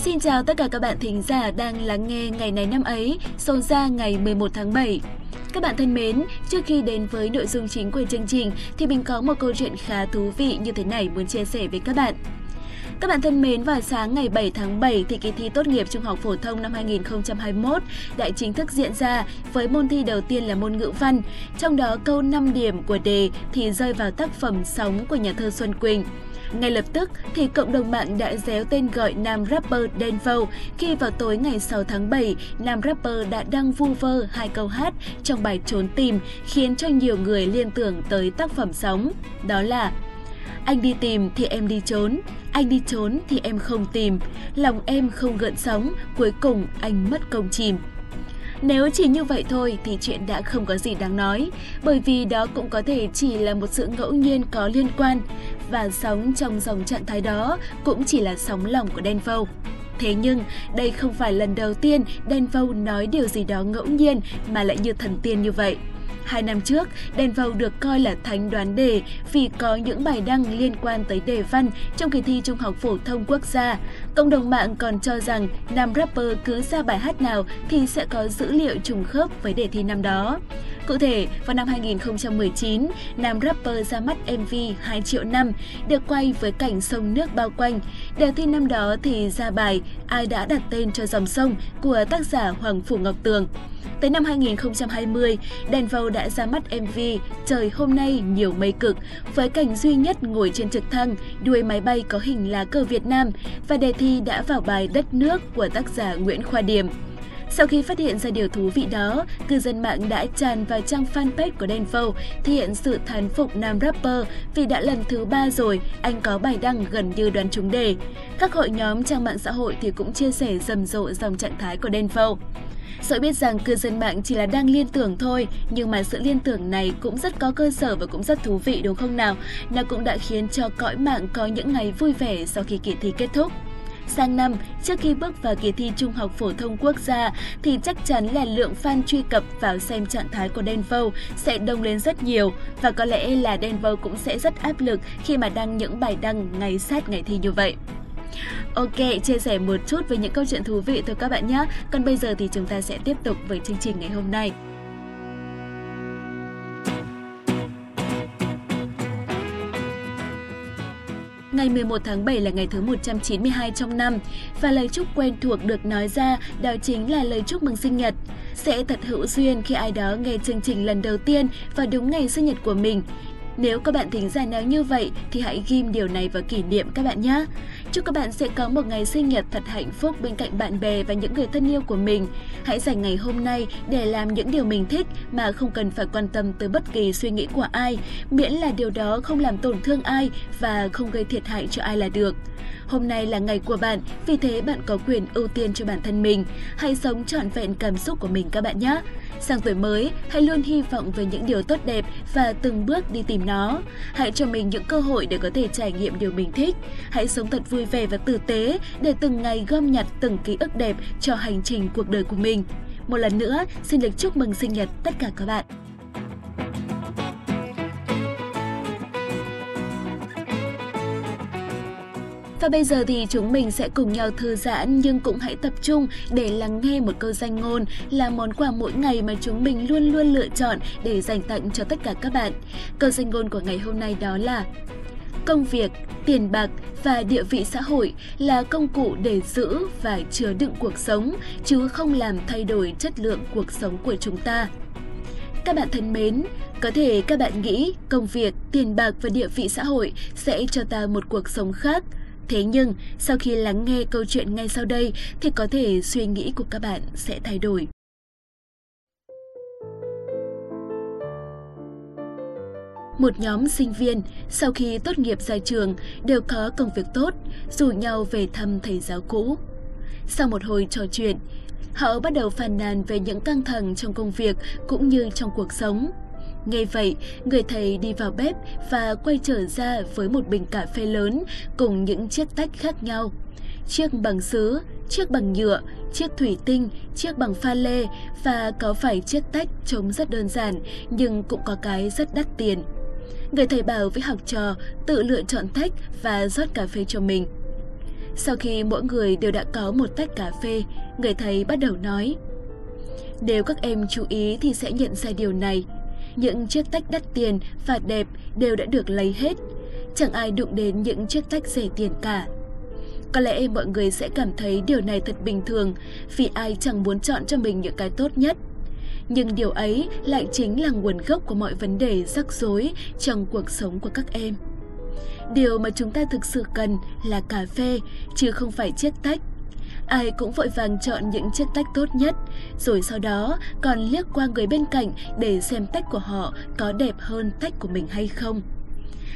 Xin chào tất cả các bạn thính giả đang lắng nghe ngày này năm ấy, số ra ngày 11 tháng 7. Các bạn thân mến, trước khi đến với nội dung chính của chương trình thì mình có một câu chuyện khá thú vị như thế này muốn chia sẻ với các bạn. Các bạn thân mến, vào sáng ngày 7 tháng 7 thì kỳ thi tốt nghiệp trung học phổ thông năm 2021 đã chính thức diễn ra với môn thi đầu tiên là môn ngữ văn. Trong đó câu 5 điểm của đề thì rơi vào tác phẩm Sóng của nhà thơ Xuân Quỳnh. Ngay lập tức thì cộng đồng mạng đã déo tên gọi nam rapper Denvo khi vào tối ngày 6 tháng 7, nam rapper đã đăng vu vơ hai câu hát trong bài Trốn tìm khiến cho nhiều người liên tưởng tới tác phẩm Sóng. Đó là Anh đi tìm thì em đi trốn, anh đi trốn thì em không tìm, lòng em không gợn sóng, cuối cùng anh mất công chìm. Nếu chỉ như vậy thôi thì chuyện đã không có gì đáng nói, bởi vì đó cũng có thể chỉ là một sự ngẫu nhiên có liên quan, và sóng trong dòng trạng thái đó cũng chỉ là sóng lòng của Đen Thế nhưng, đây không phải lần đầu tiên Đen nói điều gì đó ngẫu nhiên mà lại như thần tiên như vậy. Hai năm trước, Đen được coi là thánh đoán đề vì có những bài đăng liên quan tới đề văn trong kỳ thi Trung học phổ thông quốc gia. Cộng đồng mạng còn cho rằng nam rapper cứ ra bài hát nào thì sẽ có dữ liệu trùng khớp với đề thi năm đó. Cụ thể, vào năm 2019, nam rapper ra mắt MV 2 triệu năm được quay với cảnh sông nước bao quanh. Đề thi năm đó thì ra bài Ai đã đặt tên cho dòng sông của tác giả Hoàng Phủ Ngọc Tường. Tới năm 2020, Đèn Vâu đã ra mắt MV Trời hôm nay nhiều mây cực với cảnh duy nhất ngồi trên trực thăng, đuôi máy bay có hình lá cờ Việt Nam và đề thi đã vào bài Đất nước của tác giả Nguyễn Khoa Điểm. Sau khi phát hiện ra điều thú vị đó, cư dân mạng đã tràn vào trang fanpage của Denvo thể hiện sự thán phục nam rapper vì đã lần thứ ba rồi anh có bài đăng gần như đoán trúng đề. Các hội nhóm trang mạng xã hội thì cũng chia sẻ rầm rộ dòng trạng thái của Denvo. Dẫu biết rằng cư dân mạng chỉ là đang liên tưởng thôi, nhưng mà sự liên tưởng này cũng rất có cơ sở và cũng rất thú vị đúng không nào? Nó cũng đã khiến cho cõi mạng có những ngày vui vẻ sau khi kỳ thi kết thúc. Sang năm, trước khi bước vào kỳ thi Trung học phổ thông quốc gia thì chắc chắn là lượng fan truy cập vào xem trạng thái của Denver sẽ đông lên rất nhiều và có lẽ là Denver cũng sẽ rất áp lực khi mà đăng những bài đăng ngày sát ngày thi như vậy. Ok, chia sẻ một chút về những câu chuyện thú vị thôi các bạn nhé. Còn bây giờ thì chúng ta sẽ tiếp tục với chương trình ngày hôm nay. Ngày 11 tháng 7 là ngày thứ 192 trong năm, và lời chúc quen thuộc được nói ra đó chính là lời chúc mừng sinh nhật. Sẽ thật hữu duyên khi ai đó nghe chương trình lần đầu tiên vào đúng ngày sinh nhật của mình. Nếu các bạn thính giả nào như vậy thì hãy ghim điều này vào kỷ niệm các bạn nhé. Chúc các bạn sẽ có một ngày sinh nhật thật hạnh phúc bên cạnh bạn bè và những người thân yêu của mình. Hãy dành ngày hôm nay để làm những điều mình thích mà không cần phải quan tâm tới bất kỳ suy nghĩ của ai, miễn là điều đó không làm tổn thương ai và không gây thiệt hại cho ai là được. Hôm nay là ngày của bạn, vì thế bạn có quyền ưu tiên cho bản thân mình. Hãy sống trọn vẹn cảm xúc của mình các bạn nhé. Sang tuổi mới, hãy luôn hy vọng về những điều tốt đẹp và từng bước đi tìm nó. Hãy cho mình những cơ hội để có thể trải nghiệm điều mình thích. Hãy sống thật vui vẻ và tử tế để từng ngày gom nhặt từng ký ức đẹp cho hành trình cuộc đời của mình. Một lần nữa, xin được chúc mừng sinh nhật tất cả các bạn. Và bây giờ thì chúng mình sẽ cùng nhau thư giãn nhưng cũng hãy tập trung để lắng nghe một câu danh ngôn là món quà mỗi ngày mà chúng mình luôn luôn lựa chọn để dành tặng cho tất cả các bạn. Câu danh ngôn của ngày hôm nay đó là Công việc, tiền bạc và địa vị xã hội là công cụ để giữ và chứa đựng cuộc sống, chứ không làm thay đổi chất lượng cuộc sống của chúng ta. Các bạn thân mến, có thể các bạn nghĩ công việc, tiền bạc và địa vị xã hội sẽ cho ta một cuộc sống khác, Thế nhưng, sau khi lắng nghe câu chuyện ngay sau đây thì có thể suy nghĩ của các bạn sẽ thay đổi. Một nhóm sinh viên sau khi tốt nghiệp ra trường đều có công việc tốt, rủ nhau về thăm thầy giáo cũ. Sau một hồi trò chuyện, họ bắt đầu phàn nàn về những căng thẳng trong công việc cũng như trong cuộc sống. Nghe vậy, người thầy đi vào bếp và quay trở ra với một bình cà phê lớn cùng những chiếc tách khác nhau. Chiếc bằng sứ, chiếc bằng nhựa, chiếc thủy tinh, chiếc bằng pha lê và có phải chiếc tách trông rất đơn giản nhưng cũng có cái rất đắt tiền. Người thầy bảo với học trò tự lựa chọn tách và rót cà phê cho mình. Sau khi mỗi người đều đã có một tách cà phê, người thầy bắt đầu nói. Nếu các em chú ý thì sẽ nhận ra điều này. Những chiếc tách đắt tiền và đẹp đều đã được lấy hết. Chẳng ai đụng đến những chiếc tách rẻ tiền cả. Có lẽ mọi người sẽ cảm thấy điều này thật bình thường vì ai chẳng muốn chọn cho mình những cái tốt nhất. Nhưng điều ấy lại chính là nguồn gốc của mọi vấn đề rắc rối trong cuộc sống của các em. Điều mà chúng ta thực sự cần là cà phê, chứ không phải chiếc tách. Ai cũng vội vàng chọn những chiếc tách tốt nhất, rồi sau đó còn liếc qua người bên cạnh để xem tách của họ có đẹp hơn tách của mình hay không.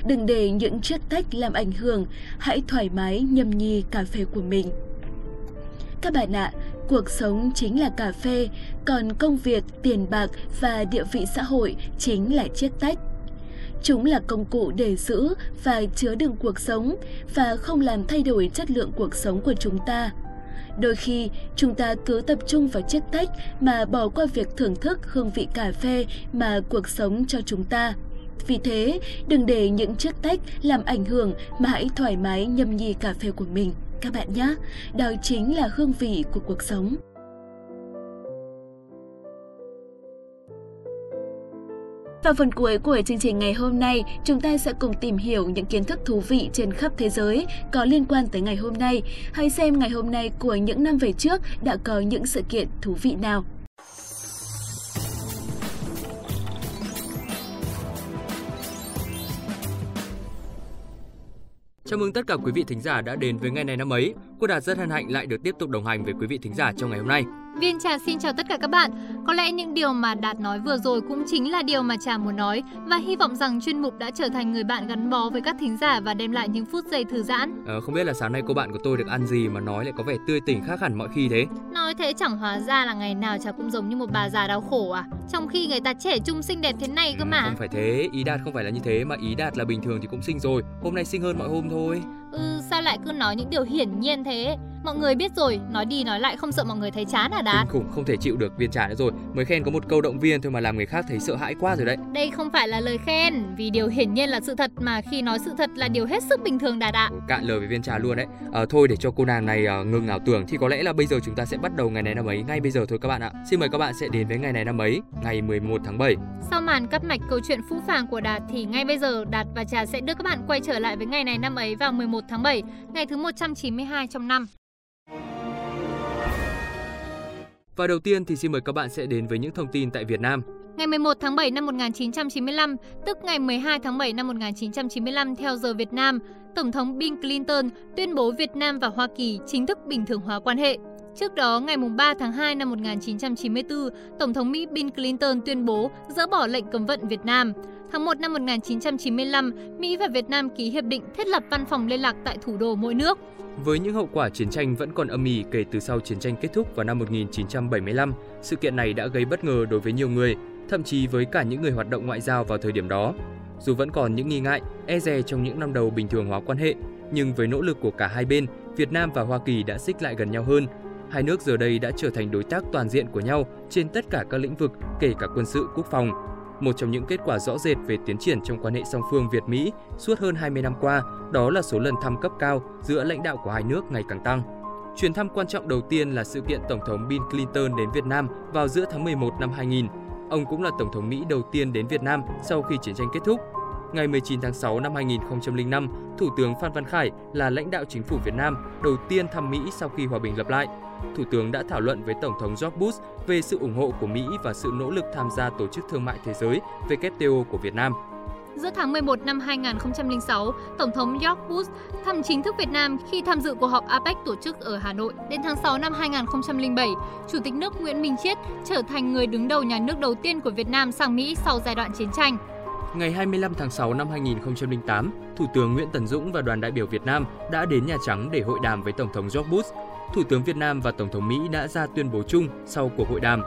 Đừng để những chiếc tách làm ảnh hưởng, hãy thoải mái nhâm nhi cà phê của mình. Các bạn ạ, cuộc sống chính là cà phê, còn công việc, tiền bạc và địa vị xã hội chính là chiếc tách. Chúng là công cụ để giữ và chứa đựng cuộc sống và không làm thay đổi chất lượng cuộc sống của chúng ta. Đôi khi, chúng ta cứ tập trung vào chiếc tách mà bỏ qua việc thưởng thức hương vị cà phê mà cuộc sống cho chúng ta. Vì thế, đừng để những chiếc tách làm ảnh hưởng mà hãy thoải mái nhâm nhi cà phê của mình các bạn nhé. Đó chính là hương vị của cuộc sống. Vào phần cuối của chương trình ngày hôm nay, chúng ta sẽ cùng tìm hiểu những kiến thức thú vị trên khắp thế giới có liên quan tới ngày hôm nay. Hãy xem ngày hôm nay của những năm về trước đã có những sự kiện thú vị nào. Chào mừng tất cả quý vị thính giả đã đến với ngày này năm ấy. Cô Đạt rất hân hạnh lại được tiếp tục đồng hành với quý vị thính giả trong ngày hôm nay. Viên Trà xin chào tất cả các bạn. Có lẽ những điều mà Đạt nói vừa rồi cũng chính là điều mà Trà muốn nói và hy vọng rằng chuyên mục đã trở thành người bạn gắn bó với các thính giả và đem lại những phút giây thư giãn. À, không biết là sáng nay cô bạn của tôi được ăn gì mà nói lại có vẻ tươi tỉnh khác hẳn mọi khi thế. Nói thế chẳng hóa ra là ngày nào Trà cũng giống như một bà già đau khổ à? Trong khi người ta trẻ trung xinh đẹp thế này cơ ừ, mà. không phải thế, ý Đạt không phải là như thế mà ý Đạt là bình thường thì cũng xinh rồi. Hôm nay xinh hơn mọi hôm thôi. Ừ, sao lại cứ nói những điều hiển nhiên thế? Mọi người biết rồi, nói đi nói lại không sợ mọi người thấy chán à Đạt? Kinh khủng, không thể chịu được viên trà nữa rồi. Mới khen có một câu động viên thôi mà làm người khác thấy sợ hãi quá rồi đấy. Đây không phải là lời khen, vì điều hiển nhiên là sự thật mà khi nói sự thật là điều hết sức bình thường Đạt ạ. À. Cạn lời với viên trà luôn đấy. À, thôi để cho cô nàng này uh, ngừng ảo tưởng thì có lẽ là bây giờ chúng ta sẽ bắt đầu ngày này năm ấy ngay bây giờ thôi các bạn ạ. Xin mời các bạn sẽ đến với ngày này năm ấy, ngày 11 tháng 7. Sau màn cắt mạch câu chuyện phũ phàng của Đạt thì ngay bây giờ Đạt và Trà sẽ đưa các bạn quay trở lại với ngày này năm ấy vào 11 tháng 7, ngày thứ 192 trong năm. Và đầu tiên thì xin mời các bạn sẽ đến với những thông tin tại Việt Nam. Ngày 11 tháng 7 năm 1995, tức ngày 12 tháng 7 năm 1995 theo giờ Việt Nam, Tổng thống Bill Clinton tuyên bố Việt Nam và Hoa Kỳ chính thức bình thường hóa quan hệ. Trước đó, ngày 3 tháng 2 năm 1994, Tổng thống Mỹ Bill Clinton tuyên bố dỡ bỏ lệnh cấm vận Việt Nam. Tháng 1 năm 1995, Mỹ và Việt Nam ký hiệp định thiết lập văn phòng liên lạc tại thủ đô mỗi nước. Với những hậu quả chiến tranh vẫn còn âm ỉ kể từ sau chiến tranh kết thúc vào năm 1975, sự kiện này đã gây bất ngờ đối với nhiều người, thậm chí với cả những người hoạt động ngoại giao vào thời điểm đó. Dù vẫn còn những nghi ngại, e dè trong những năm đầu bình thường hóa quan hệ, nhưng với nỗ lực của cả hai bên, Việt Nam và Hoa Kỳ đã xích lại gần nhau hơn. Hai nước giờ đây đã trở thành đối tác toàn diện của nhau trên tất cả các lĩnh vực, kể cả quân sự quốc phòng. Một trong những kết quả rõ rệt về tiến triển trong quan hệ song phương Việt-Mỹ suốt hơn 20 năm qua, đó là số lần thăm cấp cao giữa lãnh đạo của hai nước ngày càng tăng. Chuyến thăm quan trọng đầu tiên là sự kiện Tổng thống Bill Clinton đến Việt Nam vào giữa tháng 11 năm 2000. Ông cũng là Tổng thống Mỹ đầu tiên đến Việt Nam sau khi chiến tranh kết thúc. Ngày 19 tháng 6 năm 2005, Thủ tướng Phan Văn Khải là lãnh đạo chính phủ Việt Nam đầu tiên thăm Mỹ sau khi hòa bình lập lại. Thủ tướng đã thảo luận với Tổng thống George Bush về sự ủng hộ của Mỹ và sự nỗ lực tham gia Tổ chức Thương mại Thế giới WTO của Việt Nam. Giữa tháng 11 năm 2006, Tổng thống George Bush thăm chính thức Việt Nam khi tham dự cuộc họp APEC tổ chức ở Hà Nội. Đến tháng 6 năm 2007, Chủ tịch nước Nguyễn Minh Chiết trở thành người đứng đầu nhà nước đầu tiên của Việt Nam sang Mỹ sau giai đoạn chiến tranh. Ngày 25 tháng 6 năm 2008, Thủ tướng Nguyễn Tấn Dũng và đoàn đại biểu Việt Nam đã đến Nhà Trắng để hội đàm với Tổng thống George Bush. Thủ tướng Việt Nam và Tổng thống Mỹ đã ra tuyên bố chung sau cuộc hội đàm.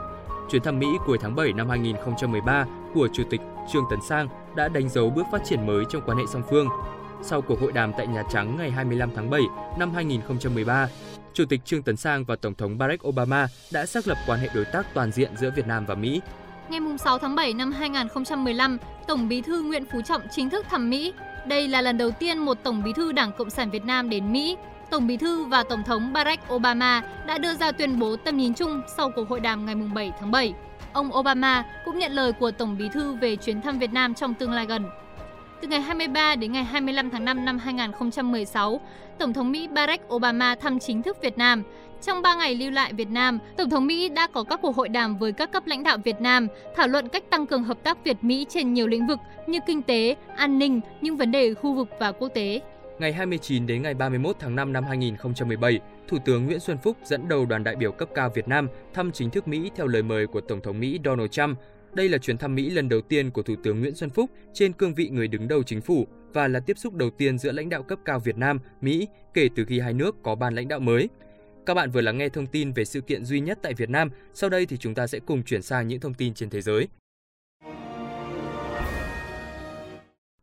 Chuyến thăm Mỹ cuối tháng 7 năm 2013 của Chủ tịch Trương Tấn Sang đã đánh dấu bước phát triển mới trong quan hệ song phương. Sau cuộc hội đàm tại Nhà Trắng ngày 25 tháng 7 năm 2013, Chủ tịch Trương Tấn Sang và Tổng thống Barack Obama đã xác lập quan hệ đối tác toàn diện giữa Việt Nam và Mỹ. Ngày 6 tháng 7 năm 2015, Tổng bí thư Nguyễn Phú Trọng chính thức thăm Mỹ. Đây là lần đầu tiên một Tổng bí thư Đảng Cộng sản Việt Nam đến Mỹ. Tổng Bí thư và Tổng thống Barack Obama đã đưa ra tuyên bố tầm nhìn chung sau cuộc hội đàm ngày 7 tháng 7. Ông Obama cũng nhận lời của Tổng Bí thư về chuyến thăm Việt Nam trong tương lai gần. Từ ngày 23 đến ngày 25 tháng 5 năm 2016, Tổng thống Mỹ Barack Obama thăm chính thức Việt Nam. Trong 3 ngày lưu lại Việt Nam, Tổng thống Mỹ đã có các cuộc hội đàm với các cấp lãnh đạo Việt Nam, thảo luận cách tăng cường hợp tác Việt-Mỹ trên nhiều lĩnh vực như kinh tế, an ninh, những vấn đề khu vực và quốc tế. Ngày 29 đến ngày 31 tháng 5 năm 2017, Thủ tướng Nguyễn Xuân Phúc dẫn đầu đoàn đại biểu cấp cao Việt Nam thăm chính thức Mỹ theo lời mời của Tổng thống Mỹ Donald Trump. Đây là chuyến thăm Mỹ lần đầu tiên của Thủ tướng Nguyễn Xuân Phúc trên cương vị người đứng đầu chính phủ và là tiếp xúc đầu tiên giữa lãnh đạo cấp cao Việt Nam, Mỹ kể từ khi hai nước có ban lãnh đạo mới. Các bạn vừa lắng nghe thông tin về sự kiện duy nhất tại Việt Nam, sau đây thì chúng ta sẽ cùng chuyển sang những thông tin trên thế giới.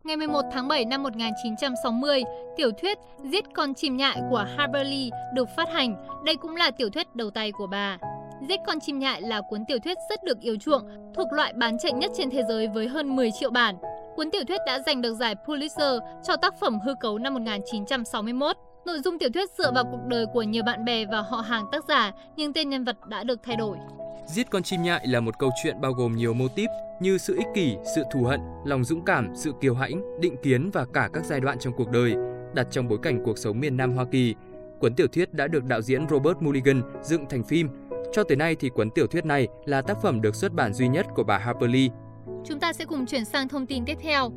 Ngày 11 tháng 7 năm 1960, tiểu thuyết Giết con chim nhại của Harper Lee được phát hành. Đây cũng là tiểu thuyết đầu tay của bà. Dích con chim nhại là cuốn tiểu thuyết rất được yêu chuộng, thuộc loại bán chạy nhất trên thế giới với hơn 10 triệu bản. Cuốn tiểu thuyết đã giành được giải Pulitzer cho tác phẩm hư cấu năm 1961. Nội dung tiểu thuyết dựa vào cuộc đời của nhiều bạn bè và họ hàng tác giả, nhưng tên nhân vật đã được thay đổi. Giết con chim nhại là một câu chuyện bao gồm nhiều mô típ như sự ích kỷ, sự thù hận, lòng dũng cảm, sự kiêu hãnh, định kiến và cả các giai đoạn trong cuộc đời, đặt trong bối cảnh cuộc sống miền Nam Hoa Kỳ. Cuốn tiểu thuyết đã được đạo diễn Robert Mulligan dựng thành phim. Cho tới nay thì cuốn tiểu thuyết này là tác phẩm được xuất bản duy nhất của bà Harper Lee. Chúng ta sẽ cùng chuyển sang thông tin tiếp theo.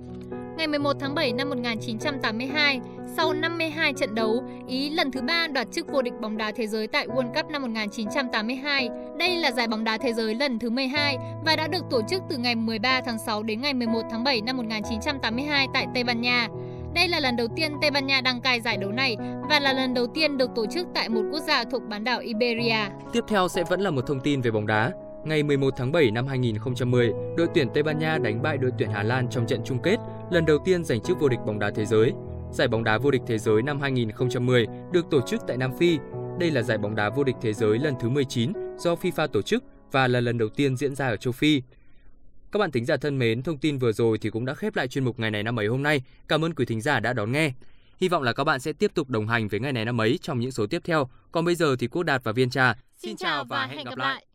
Ngày 11 tháng 7 năm 1982, sau 52 trận đấu, Ý lần thứ ba đoạt chức vô địch bóng đá thế giới tại World Cup năm 1982. Đây là giải bóng đá thế giới lần thứ 12 và đã được tổ chức từ ngày 13 tháng 6 đến ngày 11 tháng 7 năm 1982 tại Tây Ban Nha. Đây là lần đầu tiên Tây Ban Nha đăng cai giải đấu này và là lần đầu tiên được tổ chức tại một quốc gia thuộc bán đảo Iberia. Tiếp theo sẽ vẫn là một thông tin về bóng đá. Ngày 11 tháng 7 năm 2010, đội tuyển Tây Ban Nha đánh bại đội tuyển Hà Lan trong trận chung kết, lần đầu tiên giành chức vô địch bóng đá thế giới. Giải bóng đá vô địch thế giới năm 2010 được tổ chức tại Nam Phi. Đây là giải bóng đá vô địch thế giới lần thứ 19 do FIFA tổ chức và là lần đầu tiên diễn ra ở châu Phi. Các bạn thính giả thân mến, thông tin vừa rồi thì cũng đã khép lại chuyên mục ngày này năm ấy hôm nay. Cảm ơn quý thính giả đã đón nghe. Hy vọng là các bạn sẽ tiếp tục đồng hành với ngày này năm ấy trong những số tiếp theo. Còn bây giờ thì Quốc Đạt và Viên Trà xin chào và hẹn gặp lại.